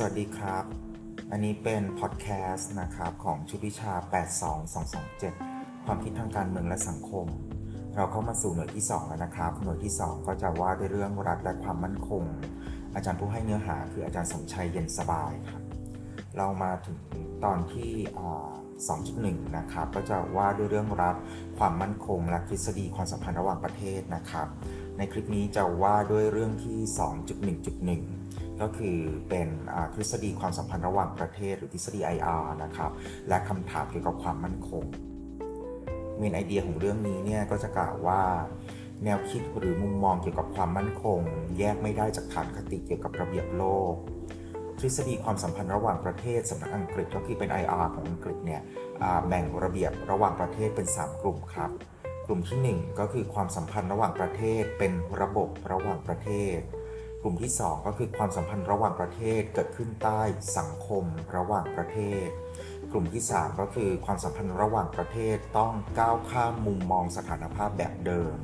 สวัสดีครับ อันนี้เป็นพอดแคสต์นะครับของชุดวิชา 82227 ความคิดทางการเมืองและสังคม เราเข้ามาสู่หน่วยที่ 2 แล้วนะครับ หน่วยที่ 2 ก็จะว่าด้วยเรื่องรัฐและความมั่นคง อาจารย์ผู้ให้เนื้อหาคืออาจารย์สมชัยเย็นสบายครับ เรามาถึงตอนที่2.1 นะครับ ก็จะว่าด้วยเรื่องรัฐความมั่นคงและทฤษฎีความสัมพันธ์ระหว่างประเทศนะครับ ในคลิปนี้จะว่าด้วยเรื่องที่ 2.1.1 ก็คือเป็นทฤษฎีความสัมพันธ์ระหว่างประเทศหรือทฤษฎี IR นะครับ และคำถามเกี่ยวกับความมั่นคงเมนไอเดียของเรื่องนี้เนี่ยก็จะกล่าวว่าแนวคิดหรือมุมมองเกี่ยวกับความมั่นคง แยกไม่ได้จากฐานคติเกี่ยวกับระเบียบโลก ทฤษฎีความสัมพันธ์ระหว่างประเทศสำนักอังกฤษก็คือเป็น IR ของอังกฤษเนี่ยแบ่งระเบียบระหว่างประเทศเป็น 3 กลุ่มครับ กลุ่มที่ 1 ก็คือความสัมพันธ์ระหว่างประเทศเป็นระบบระหว่างประเทศ กลุ่มที่ 2 ก็คือความสัมพันธ์ระหว่างประเทศเกิดขึ้นใต้สังคมระหว่างประเทศ กลุ่มที่ 3 ก็คือความสัมพันธ์ระหว่างประเทศต้องก้าวข้ามมุมมองสถานภาพแบบเดิม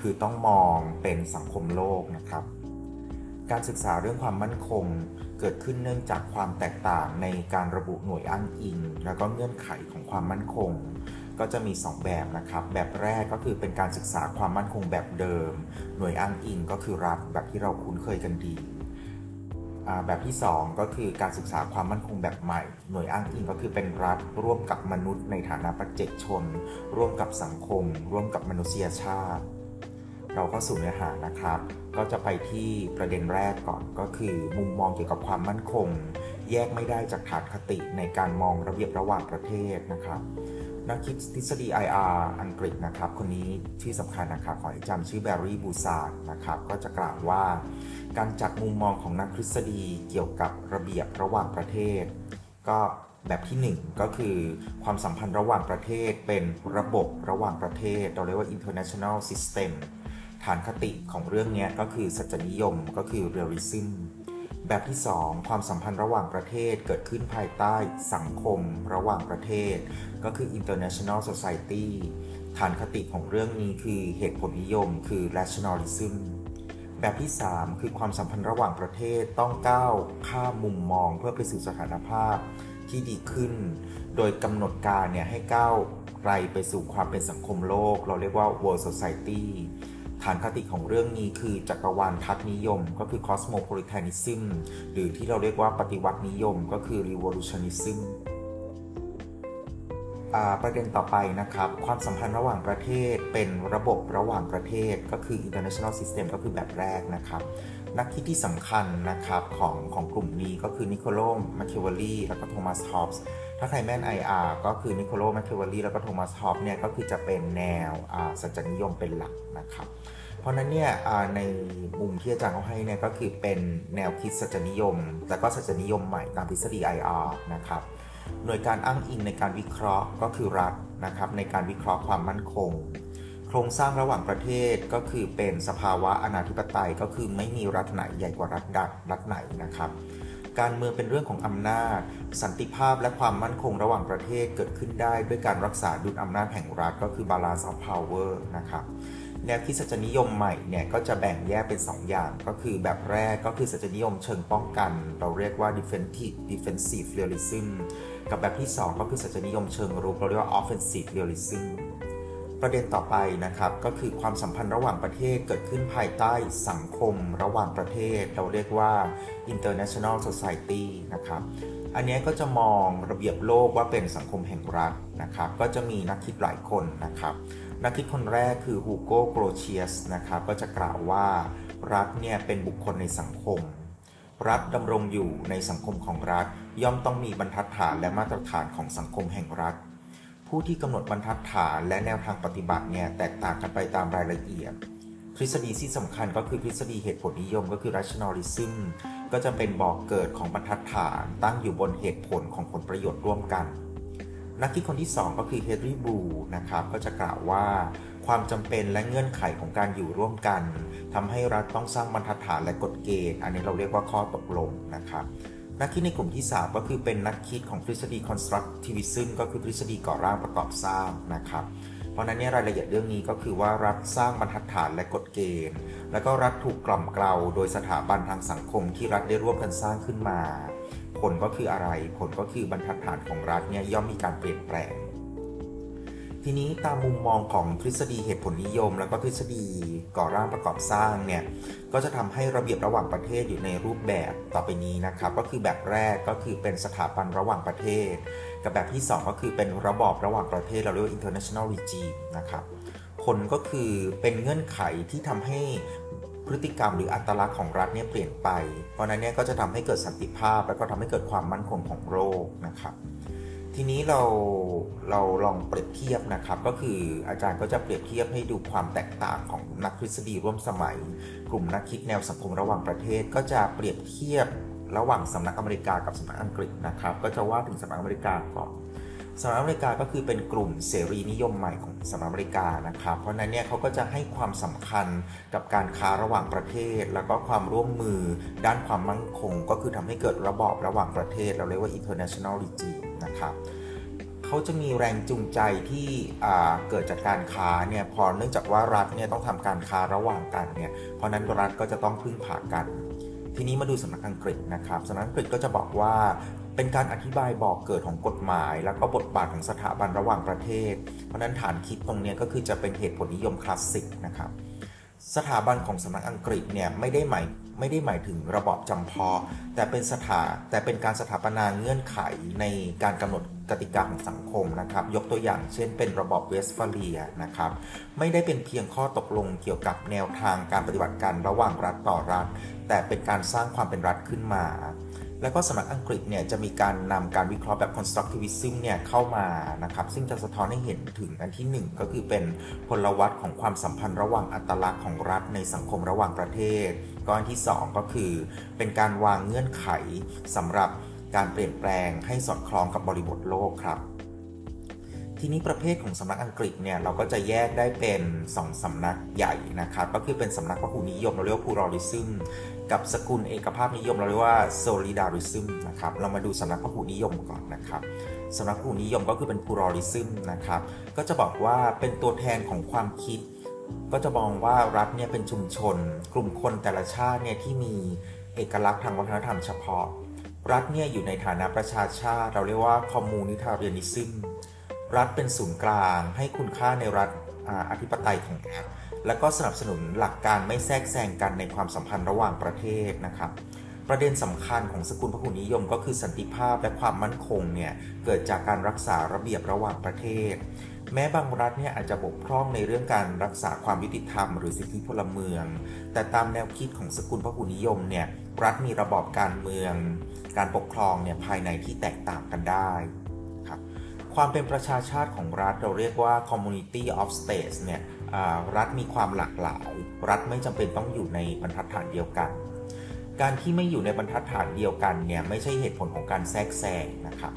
คือต้องมองเป็นสังคมโลกนะครับ การศึกษาเรื่องความมั่นคงเกิดขึ้นเนื่องจากความแตกต่างในการระบุหน่วยอ้างอิง แล้วก็เงื่อนไขของความมั่นคง ก็จะมี 2 แบบนะครับ แบบแรกก็คือเป็นการศึกษาความมั่นคงแบบเดิม หน่วยอ้างอิงก็คือรัฐแบบที่เราคุ้นเคยกันดี แบบที่ 2 ก็คือการศึกษาความมั่นคงแบบใหม่ หน่วยอ้างอิงก็คือเป็นรัฐ ร่วมกับมนุษย์ในฐานะปัจเจกชน ร่วมกับสังคม ร่วมกับมนุษยชาติ เราก็สู่เนื้อหานะครับ ก็จะไปที่ประเด็นแรกก่อนก็คือ มุมมองเกี่ยวกับความมั่นคง แยกไม่ได้จากฐานคติในการมองระเบียบระหว่างประเทศนะครับ นักคิดทฤษฎี IR อังกฤษนะครับ คนนี้ที่สำคัญนะครับ ขอให้จำชื่อแบร์รี่บูซาร์นะครับ ก็จะกล่าวว่า การจัดมุมมองของนักทฤษฎีเกี่ยวกับระเบียบระหว่างประเทศ ก็แบบที่ 1 ก็คือความสัมพันธ์ระหว่างประเทศเป็นระบบระหว่างประเทศ เราเรียกว่า international system ฐานคติของเรื่องนี้ก็คือสัจนิยมก็คือ realism แบบที่ 2 ความสัมพันธ์ระหว่างประเทศเกิดขึ้นภายใต้สังคมระหว่างประเทศ ก็คือ international society ฐานคติของเรื่องนี้คือเหตุผลนิยม คือ rationalism แบบที่ 3 คือความสัมพันธ์ระหว่างประเทศต้องก้าวข้ามมุมมองเพื่อไปสู่สถานภาพที่ดีขึ้น โดยกำหนดการเนี่ยให้ก้าวไกลไปสู่ความเป็นสังคมโลก เราเรียกว่า world society ฐานคติของเรื่องนี้คือจักรวาลทัศนิยม ก็คือ cosmopolitanism หรือที่เราเรียกว่าปฏิวัตินิยมก็คือ revolutionism ประเด็นต่อไปนะครับ ความสัมพันธ์ระหว่างประเทศเป็นระบบระหว่างประเทศก็คือ international system ก็คือแบบแรกนะครับ นักคิดที่สำคัญนะครับของของกลุ่มนี้ก็คือนิโคโล มาเคียเวลลีแล้วก็โทมัสฮอบส์ ถ้าใครแม่น IR ก็คือนิโคโล มาเคียเวลลีแล้วก็โทมัสฮอบส์เนี่ยก็คือจะเป็นแนวสัจนิยมเป็นหลักนะครับ เพราะนั้นเนี่ยในมุมที่อาจารย์เขาให้เนี่ยก็คือเป็นแนวคิดสัจนิยม แล้วก็สัจนิยมใหม่ตามทฤษฎี IR นะครับหน่วยการอ้างอิงในการวิเคราะห์ก็คือรัฐนะครับในการวิเคราะห์ความมั่นคง โครงสร้างระหว่างประเทศก็คือเป็นสภาวะอนาธิปไตยก็คือไม่มีรัฐไหนใหญ่กว่ารัฐดัรัฐไหนนะครับ การเมืองเป็นเรื่องของอำนาจ สันติภาพและความมั่นคงระหว่างประเทศเกิดขึ้นได้ ด้วยการรักษาดุลอำนาจแห่งรัฐก็คือ balance of power นะครับแนวคิดสัจนิยมใหม่เนี่ยก็จะแบ่งแยกเป็น 2 อย่าง ก็คือแบบแรกก็คือสัจนิยมเชิงป้องกัน เราเรียกว่า defensive defensive realism กับแบบที่ 2 ก็คือสัจนิยมเชิงรุกเราเรียกว่า offensive realism ประเด็นต่อไปนะครับก็คือความสัมพันธ์ระหว่างประเทศเกิดขึ้นภายใต้สังคมระหว่างประเทศ เราเรียกว่า international society นะครับอันนี้ก็จะมองระเบียบโลกว่าเป็นสังคมแห่งรัฐนะครับก็จะมีนักคิดหลายคนนะครับนักคิดคนแรกคือฮูโกโกรเชียสนะครับก็จะกล่าวว่ารัฐเนี่ยเป็นบุคคลในสังคม รัฐดำรงอยู่ในสังคมของรัฐ ย่อมต้องมีบรรทัดฐานและมาตรฐานของสังคมแห่งรัฐ ผู้ที่กำหนดบรรทัดฐานและแนวทางปฏิบัติเนี่ยแตกต่างกันไปตามรายละเอียด ทฤษฎีที่สำคัญก็คือทฤษฎีเหตุผลนิยมก็คือ rationalism ก็จะเป็นบอกเกิดของบรรทัดฐานตั้งอยู่บนเหตุผลของผลประโยชน์ร่วมกัน นักคิดคนที่ 2 ก็คือเฮนรี่บูนะครับก็จะกล่าวว่า ความจำเป็นและเงื่อนไขของการอยู่ร่วมกันทำให้รัฐต้องสร้างบรรทัดฐานและกฎเกณฑ์ อันนี้เราเรียกว่าข้อตกลงนะครับ นักคิดในกลุ่มที่ 3 ก็คือเป็นนักคิดของทฤษฎี constructivism ก็คือทฤษฎีก่อร่างประกอบสร้างนะครับ เพราะนั้นเนี่ยรายละเอียดเรื่องนี้ก็คือว่ารัฐสร้างบรรทัดฐานและกฎเกณฑ์ แล้วก็รัฐถูกกล่อมเกลาโดยสถาบันทางสังคมที่รัฐได้ร่วมกันสร้างขึ้นมา ผลก็คืออะไร ผลก็คือบรรทัดฐานของรัฐเนี่ยย่อมมีการเปลี่ยนแปลง ทีนี้ตามมุมมองของทฤษฎีเหตุผลนิยม แล้วก็ทฤษฎีก่อร่างประกอบสร้างเนี่ยก็จะทำให้ระเบียบระหว่างประเทศอยู่ในรูปแบบต่อไปนี้นะครับ ก็คือแบบแรกก็คือเป็นสถาบันระหว่างประเทศ กับแบบที่ 2 ก็คือเป็นระบอบระหว่างประเทศเราเรียกว่า international regime นะครับผลก็คือเป็นเงื่อนไขที่ทำให้พฤติกรรมหรืออัตลักษณ์ของรัฐเนี่ยเปลี่ยนไป เพราะนั้นเนี่ยก็จะทำให้เกิดสันติภาพ แล้วก็ทำให้เกิดความมั่นคงของโลกนะครับ ทีนี้เราเราลองเปรียบเทียบนะครับ ก็คืออาจารย์ก็จะเปรียบเทียบให้ดูความแตกต่างของนักทฤษฎีร่วมสมัย กลุ่มนักคิดแนวสังคมระหว่างประเทศ ก็จะเปรียบเทียบระหว่างสำนักอเมริกากับสำนักอังกฤษนะครับ ก็จะว่าถึงสำนักอเมริกาก่อนสหรัฐอเมริกาก็คือเป็นกลุ่มเสรีนิยมใหม่ของสหรัฐอเมริกานะครับ เพราะนั้นเนี่ยเขาก็จะให้ความสำคัญกับการค้าระหว่างประเทศ แล้วก็ความร่วมมือด้านความมั่นคง ก็คือทำให้เกิดระบอบระหว่างประเทศ เราเรียกว่า international regime นะครับเขาจะมีแรงจูงใจที่เกิดจากการค้าเนี่ยพอเนื่องจากว่ารัฐเนี่ยต้องทำการค้าระหว่างกันเนี่ยเพราะนั้นรัฐก็จะต้องพึ่งพากัน ทีนี้มาดูสำนักอังกฤษนะครับสำนักอังกฤษก็จะบอกว่าเป็นการอธิบายบอกเกิดของกฎหมาย แล้วก็บทบาทของสถาบันระหว่างประเทศ เพราะนั้นฐานคิดตรงนี้ก็คือจะเป็นเหตุผลนิยมคลาสสิกนะครับสถาบันของสำนักอังกฤษเนี่ยไม่ได้หมาย ไม่ได้หมายถึงระบอบจำเพาะแต่เป็นสถาแต่เป็นการสถาปนาเงื่อนไขในการกำหนดกติกาของสังคมนะครับ ยกตัวอย่างเช่นเป็นระบอบเวสต์ฟาเลียนะครับ ไม่ได้เป็นเพียงข้อตกลงเกี่ยวกับแนวทางการปฏิบัติการระหว่างรัฐต่อรัฐ แต่เป็นการสร้างความเป็นรัฐขึ้นมา แล้วก็สำนักอังกฤษเนี่ยจะมีการนำการวิเคราะห์แบบ constructivism เนี่ยเข้ามานะครับ ซึ่งจะสะท้อนให้เห็นถึงอันที่ 1 ก็คือเป็นพลวัตของความสัมพันธ์ระหว่างอัตลักษณ์ของรัฐในสังคมระหว่างประเทศ ก้อนที่ 2 ก็คือ เป็นการวางเงื่อนไขสำหรับการเปลี่ยนแปลงให้สอดคล้องกับบริบทโลกครับทีนี้ประเภทของสำนักอังกฤษเนี่ยเราก็จะแยกได้เป็น 2 สำนักใหญ่นะครับ ก็คือเป็นสำนักพหุนิยมเราเรียกว่า pluralism กับสกุลเอกภาพนิยมเราเรียกว่า solidarism นะครับเรามาดูสำนักพหุนิยมก่อนนะครับสำนักพหุนิยมก็คือเป็น pluralism นะครับก็จะบอกว่าเป็นตัวแทนของความคิด ก็จะมองว่ารัฐเนี่ยเป็นชุมชน กลุ่มคนแต่ละชาติเนี่ยที่มีเอกลักษณ์ทางวัฒนธรรมเฉพาะ รัฐเนี่ยอยู่ในฐานะประชาชาติ เราเรียกว่า communitarianism รัฐเป็นศูนย์กลาง ให้คุณค่าในรัฐอธิปไตยของรัฐ และก็สนับสนุนหลักการไม่แทรกแซงกันในความสัมพันธ์ระหว่างประเทศนะครับ ประเด็นสำคัญของสกุลพหุนิยมก็คือสันติภาพและความมั่นคงเนี่ยเกิดจากการรักษาระเบียบระหว่างประเทศ แม้บางรัฐเนี่ยอาจจะบกพร่องในเรื่องการรักษาความยุติธรรม หรือสิทธิพลเมือง แต่ตามแนวคิดของสกุลพหุนิยมเนี่ยรัฐมีระบอบการเมือง การปกครองเนี่ยภายในที่แตกต่างกันได้ครับความเป็นประชาชาติของรัฐเราเรียกว่า community of states เนี่ย รัฐมีความหลากหลาย รัฐไม่จำเป็นต้องอยู่ในบรรทัดฐานเดียวกัน การที่ไม่อยู่ในบรรทัดฐานเดียวกันเนี่ยไม่ใช่เหตุผลของการแทรกแซงนะครับ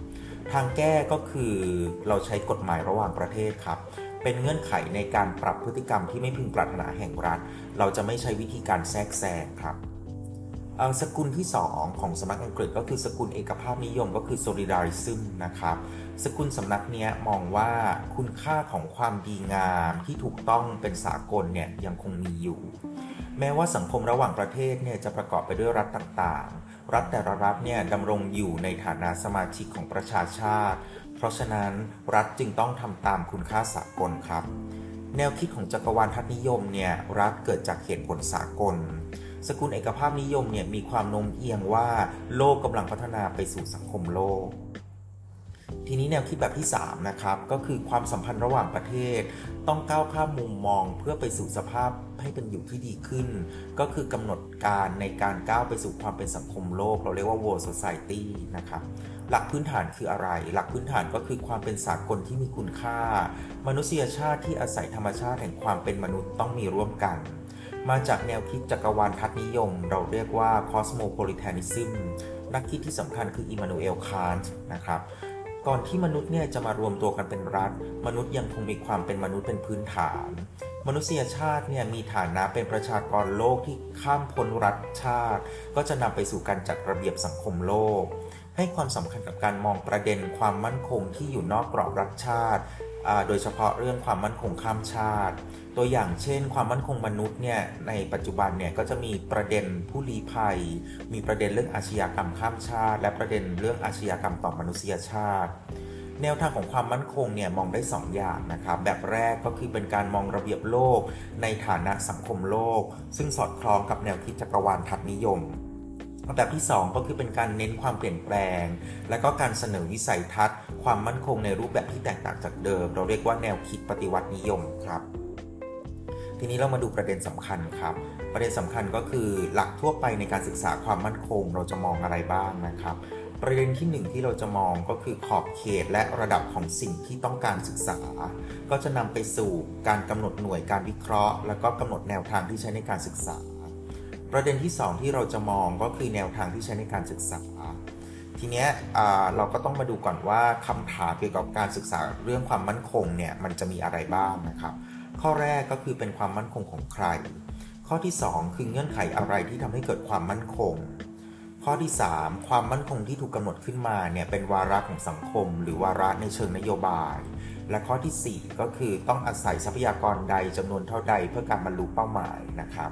ทางแก้ก็คือเราใช้กฎหมายระหว่างประเทศครับ เป็นเงื่อนไขในการปรับพฤติกรรมที่ไม่พึงปรารถนาแห่งรัฐ เราจะไม่ใช้วิธีการแทรกแซงครับ สกุลที่ 2 ของสำนักอังกฤษก็คือสกุลเอกภาพนิยมก็คือ solidarism นะครับ สกุลสำนักนี้มองว่าคุณค่าของความดีงามที่ถูกต้องเป็นสากลเนี่ยยังคงมีอยู่ แม้ว่าสังคมระหว่างประเทศเนี่ยจะประกอบไปด้วยรัฐต่างๆ รัฐแต่ละรัฐเนี่ยดำรงอยู่ในฐานะสมาชิกของประชาชาติ เพราะฉะนั้นรัฐจึงต้องทำตามคุณค่าสากลครับ แนวคิดของจักรวาลทัศนิยมเนี่ยรัฐเกิดจากเหตุผลสากล สกุลเอกภาพนิยมเนี่ยมีความโน้มเอียงว่าโลกกำลังพัฒนาไปสู่สังคมโลกทีนี้แนวคิดแบบที่ 3 นะครับ ก็คือความสัมพันธ์ระหว่างประเทศ ต้องก้าวข้ามมุมมองเพื่อไปสู่สภาพให้เป็นอยู่ที่ดีขึ้น ก็คือกำหนดการในการก้าวไปสู่ความเป็นสังคมโลก เราเรียกว่า world society นะครับ หลักพื้นฐานคืออะไร หลักพื้นฐานก็คือความเป็นสากลที่มีคุณค่า มนุษยชาติที่อาศัยธรรมชาติแห่งความเป็นมนุษย์ต้องมีร่วมกัน มาจากแนวคิดจักรวาลทัศนิยม เราเรียกว่า cosmopolitanism นักคิดที่สำคัญคืออิมานูเอล คานต์นะครับ ก่อนที่มนุษย์เนี่ยจะมารวมตัวกันเป็นรัฐ มนุษย์ยังคงมีความเป็นมนุษย์เป็นพื้นฐาน มนุษยชาติเนี่ยมีฐานะเป็นประชากรโลกที่ข้ามพ้นรัฐชาติ ก็จะนำไปสู่การจัดระเบียบสังคมโลกให้ความสำคัญกับการมองประเด็นความมั่นคงที่อยู่นอกกรอบรัฐชาติ โดยเฉพาะเรื่องความมั่นคงข้ามชาติ ตัวอย่างเช่น ความมั่นคงมนุษย์เนี่ยในปัจจุบันเนี่ยก็จะมีประเด็นผู้ลี้ภัย มีประเด็นเรื่องอาชญากรรมข้ามชาติ และประเด็นเรื่องอาชญากรรมต่อมนุษยชาติ แนวทางของความมั่นคงเนี่ยมองได้ 2ออย่างนะครับแบบแรกก็คือเป็นการมองระเบียบโลก ในฐานะสังคมโลก ซึ่งสอดคล้องกับแนวคิดจักรวาลทัศนิยม แบบที่ 2 ก็คือเป็นการเน้นความเปลี่ยนแปลง และก็การเสนอวิสัยทัศน์ ความมั่นคงในรูปแบบที่แตกต่างจากเดิม เราเรียกว่าแนวคิดปฏิวัตินิยมครับ ทีนี้เรามาดูประเด็นสำคัญครับ ประเด็นสำคัญก็คือหลักทั่วไปในการศึกษาความมั่นคง เราจะมองอะไรบ้างนะครับ ประเด็นที่1ที่เราจะมองก็คือขอบเขตและระดับของสิ่งที่ต้องการศึกษา ก็จะนำไปสู่การกำหนดหน่วยการวิเคราะห์ และก็กำหนดแนวทางที่ใช้ในการศึกษา ประเด็นที่ 2 ที่เราจะมองก็คือแนวทางที่ใช้ในการศึกษา ทีเนี้ยเราก็ต้องมาดูก่อนว่าคำถามเกี่ยวกับการศึกษาเรื่องความมั่นคงเนี่ยมันจะมีอะไรบ้างนะครับ ข้อแรกก็คือเป็นความมั่นคงของใคร ข้อที่ 2 คือเงื่อนไขอะไรที่ทำให้เกิดความมั่นคง ข้อที่ 3 ความมั่นคงที่ถูกกำหนดขึ้นมาเนี่ยเป็นวาระของสังคม หรือวาระในเชิงนโยบาย และข้อที่ 4 ก็คือต้องอาศัยทรัพยากรใดจำนวนเท่าใดเพื่อการบรรลุเป้าหมายนะครับ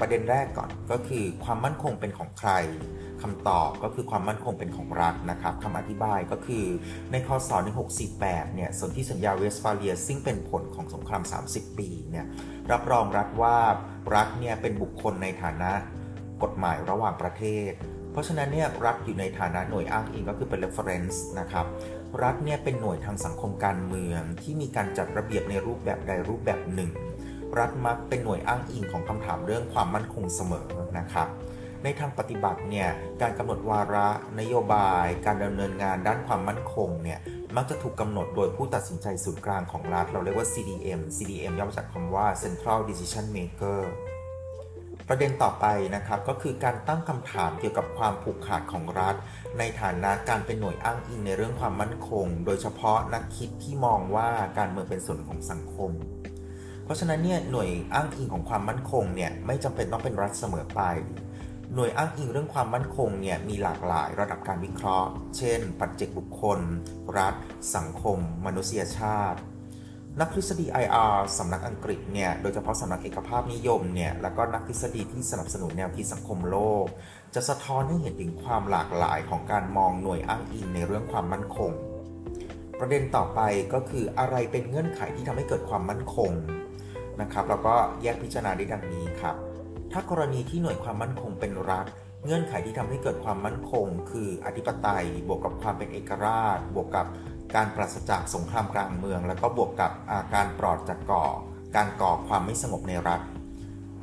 ประเด็นแรกก่อนก็คือความมั่นคงเป็นของใครคำตอบก็คือความมั่นคงเป็นของรัฐนะครับคำอธิบายก็คือในคศ1648เนี่ยสนธิสัญญาเวสฟาเลียซึ่งเป็นผลของสงคราม 30 ปีเนี่ยรับรองรัฐว่ารัฐเนี่ยเป็นบุคคลในฐานะกฎหมายระหว่างประเทศ เพราะฉะนั้นเนี่ยรัฐอยู่ในฐานะหน่วยอ้างอิงก็คือเป็น reference นะครับรัฐเนี่ยเป็นหน่วยทางสังคมการเมืองที่มีการจัดระเบียบในรูปแบบใดรูปแบบหนึ่ง รัฐมักเป็นหน่วยอ้างอิงของคำถามเรื่องความมั่นคงเสมอนะครับ ในทางปฏิบัติเนี่ยการกำหนดวาระนโยบาย การดำเนินงานด้านความมั่นคงเนี่ยมักจะถูกกำหนดโดยผู้ตัดสินใจศูนย์กลางของรัฐ เราเรียกว่า CDM CDM ย่อมาจากคำว่า Central Decision Maker ประเด็นต่อไปนะครับก็คือการตั้งคำถามเกี่ยวกับความผูกขาดของรัฐ ในฐานะการเป็นหน่วยอ้างอิงในเรื่องความมั่นคง โดยเฉพาะนักคิดที่มองว่าการเมืองเป็นส่วนของสังคม เพราะฉะนั้นเนี่ยหน่วยอ้างอิงของความมั่นคงเนี่ยไม่จำเป็นต้องเป็นรัฐเสมอไป หน่วยอ้างอิงเรื่องความมั่นคงเนี่ยมีหลากหลายระดับการวิเคราะห์ เช่น ปัจเจกบุคคล รัฐ สังคม มนุษยชาติ นักทฤษฎี IR สำนักอังกฤษเนี่ยโดยเฉพาะสำนักเอกภาพนิยมเนี่ยแล้วก็นักทฤษฎีที่สนับสนุนแนวคิดสังคมโลก จะสะท้อนให้เห็นถึงความหลากหลายของการมองหน่วยอ้างอิงในเรื่องความมั่นคงประเด็นต่อไปก็คืออะไรเป็นเงื่อนไขที่ทำให้เกิดความมั่นคง นะครับเราก็แยกพิจารณาได้ดังนี้ครับ ถ้ากรณีที่หน่วยความมั่นคงเป็นรัฐ เงื่อนไขที่ทำให้เกิดความมั่นคง คืออธิปไตย บวกกับความเป็นเอกราช บวกกับการปราศจากสงครามกลางเมือง แล้วก็บวกกับาการปลอดจากก่อ การก่อความไม่สงบในรัฐ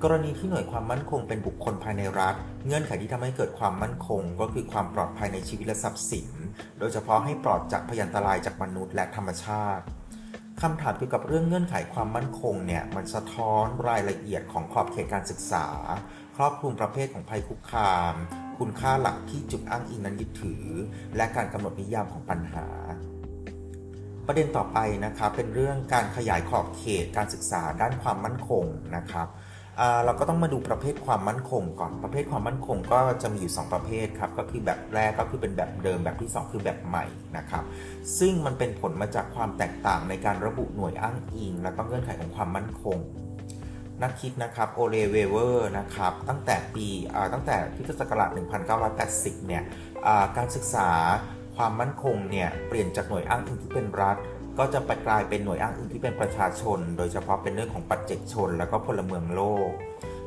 กรณีที่หน่วยความมั่นคงเป็นบุคคลภายในรัฐ เงื่อนไขที่ทำให้เกิดความมั่นคง ก็คือความปลอดภัยในชีวิตและทรัพย์สิน โดยเฉพาะให้ปลอดจากพยันตรายจากมนุษย์และธรรมชาติ คำถามเกี่ยวกับเรื่องเงื่อนไขความมั่นคงเนี่ยมันสะท้อนรายละเอียดของขอบเขตการศึกษา ครอบคลุมประเภทของภัยคุกคาม คุณค่าหลักที่จุดอ้างอิงนั้นยึดถือ และการกำหนดนิยามของปัญหา ประเด็นต่อไปนะครับเป็นเรื่องการขยายขอบเขตการศึกษาด้านความมั่นคงนะครับ เราก็ต้องมาดูประเภทความมั่นคงก่อน ประเภทความมั่นคงก็จะมีอยู่ 2 ประเภทครับ ก็คือแบบแรกก็คือเป็นแบบเดิม แบบที่ 2 คือแบบใหม่นะครับ ซึ่งมันเป็นผลมาจากความแตกต่างในการระบุหน่วยอ้างอิง และก็เงื่อนไขของความมั่นคง นักคิดนะครับโอเลเวเวอร์นะครับ ตั้งแต่ปีตั้งแต่คริสต์ศักราช 1980 เนี่ยการศึกษาความมั่นคงเนี่ยเปลี่ยนจากหน่วยอ้างอิงที่เป็นรัฐ ก็จะไปกลายเป็นหน่วยอ้างอิงที่เป็นประชาชน โดยเฉพาะเป็นเรื่องของปัจเจกชน แล้วก็พลเมืองโลก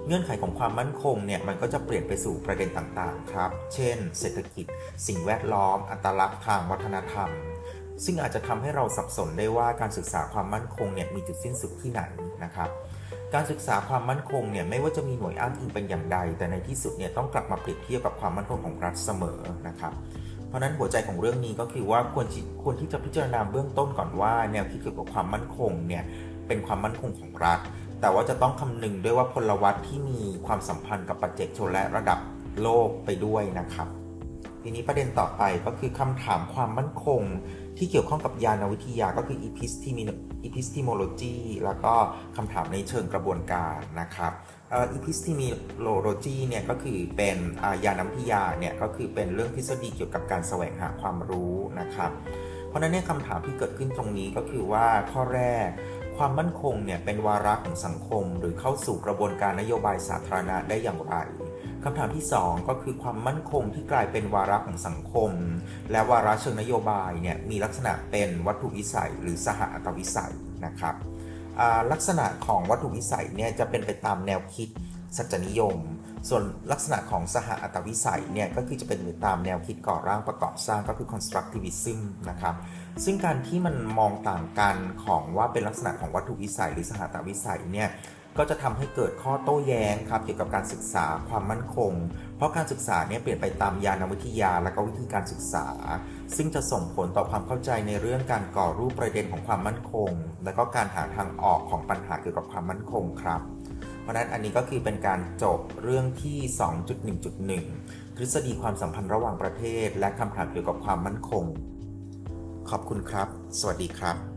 เงื่อนไขของความมั่นคงเนี่ยมันก็จะเปลี่ยนไปสู่ประเด็นต่างๆ ครับ เช่น เศรษฐกิจ สิ่งแวดล้อม อัตลักษณ์ทางวัฒนธรรม ซึ่งอาจจะทำให้เราสับสนได้ว่าการศึกษาความมั่นคงเนี่ยมีจุดสิ้นสุดที่ไหนนะครับการศึกษาความมั่นคงเนี่ยไม่ว่าจะมีหน่วยอ้างอิงเป็นอย่างใด แต่ในที่สุดเนี่ยต้องกลับมาเปรียบเทียบกับความมั่นคงของรัฐเสมอนะครับ เพราะนั้นหัวใจของเรื่องนี้ก็คือว่าควรควรที่จะพิจารณาเบื้องต้นก่อนว่า แนวคิดเกี่ยวกับความมั่นคงเนี่ยเป็นความมั่นคงของรัฐ แต่ว่าจะต้องคำนึงด้วยว่าพลวัตที่มีความสัมพันธ์กับปัจเจกชนและระดับโลกไปด้วยนะครับ ทีนี้ประเด็นต่อไปก็คือคำถามความมั่นคงที่เกี่ยวข้องกับญาณวิทยาก็คือ epistemology แล้วก็คำถามในเชิงกระบวนการนะครับ epistemology เนี่ยก็คือเป็นญาณวิทยาเนี่ยก็คือเป็นเรื่องทฤษฎีเกี่ยวกับการแสวงหาความรู้นะครับ เพราะฉะนั้นเนี่ยคำถามที่เกิดขึ้นตรงนี้ก็คือว่าข้อแรกความมั่นคงเนี่ยเป็นวาระของสังคม หรือเข้าสู่กระบวนการนโยบายสาธารณะได้อย่างไรคำถามที่ 2 ก็คือความมั่นคงที่กลายเป็นวาระของสังคม และวาระเชิงนโยบายเนี่ยมีลักษณะเป็นวัตถุวิสัย หรือสหอัตวิสัยนะครับ ลักษณะของวัตถุวิสัยเนี่ยจะเป็นไปตามแนวคิดสัจนิยม ส่วนลักษณะของสหอัตวิสัยเนี่ยก็คือจะเป็นไปตามแนวคิดก่อร่างประกอบสร้างก็คือ constructivism นะครับซึ่งการที่มันมองต่างกันของว่าเป็นลักษณะของวัตถุวิสัยหรือสหอัตวิสัยเนี่ย ก็จะทำให้เกิดข้อโต้แย้งครับเกี่ยวกับการศึกษาความมั่นคง เพราะการศึกษาเนี่ยเปลี่ยนไปตามยานวิทยาและก็วิธีการศึกษา ซึ่งจะส่งผลต่อความเข้าใจในเรื่องการก่อรูปประเด็นของความมั่นคง และก็การหาทางออกของปัญหาเกี่ยวกับความมั่นคงครับ เพราะนั้นอันนี้ก็คือเป็นการจบเรื่องที่ 2.1.1 ทฤษฎีความสัมพันธ์ระหว่างประเทศ และคำถามเกี่ยวกับความมั่นคง ขอบคุณครับ สวัสดีครับ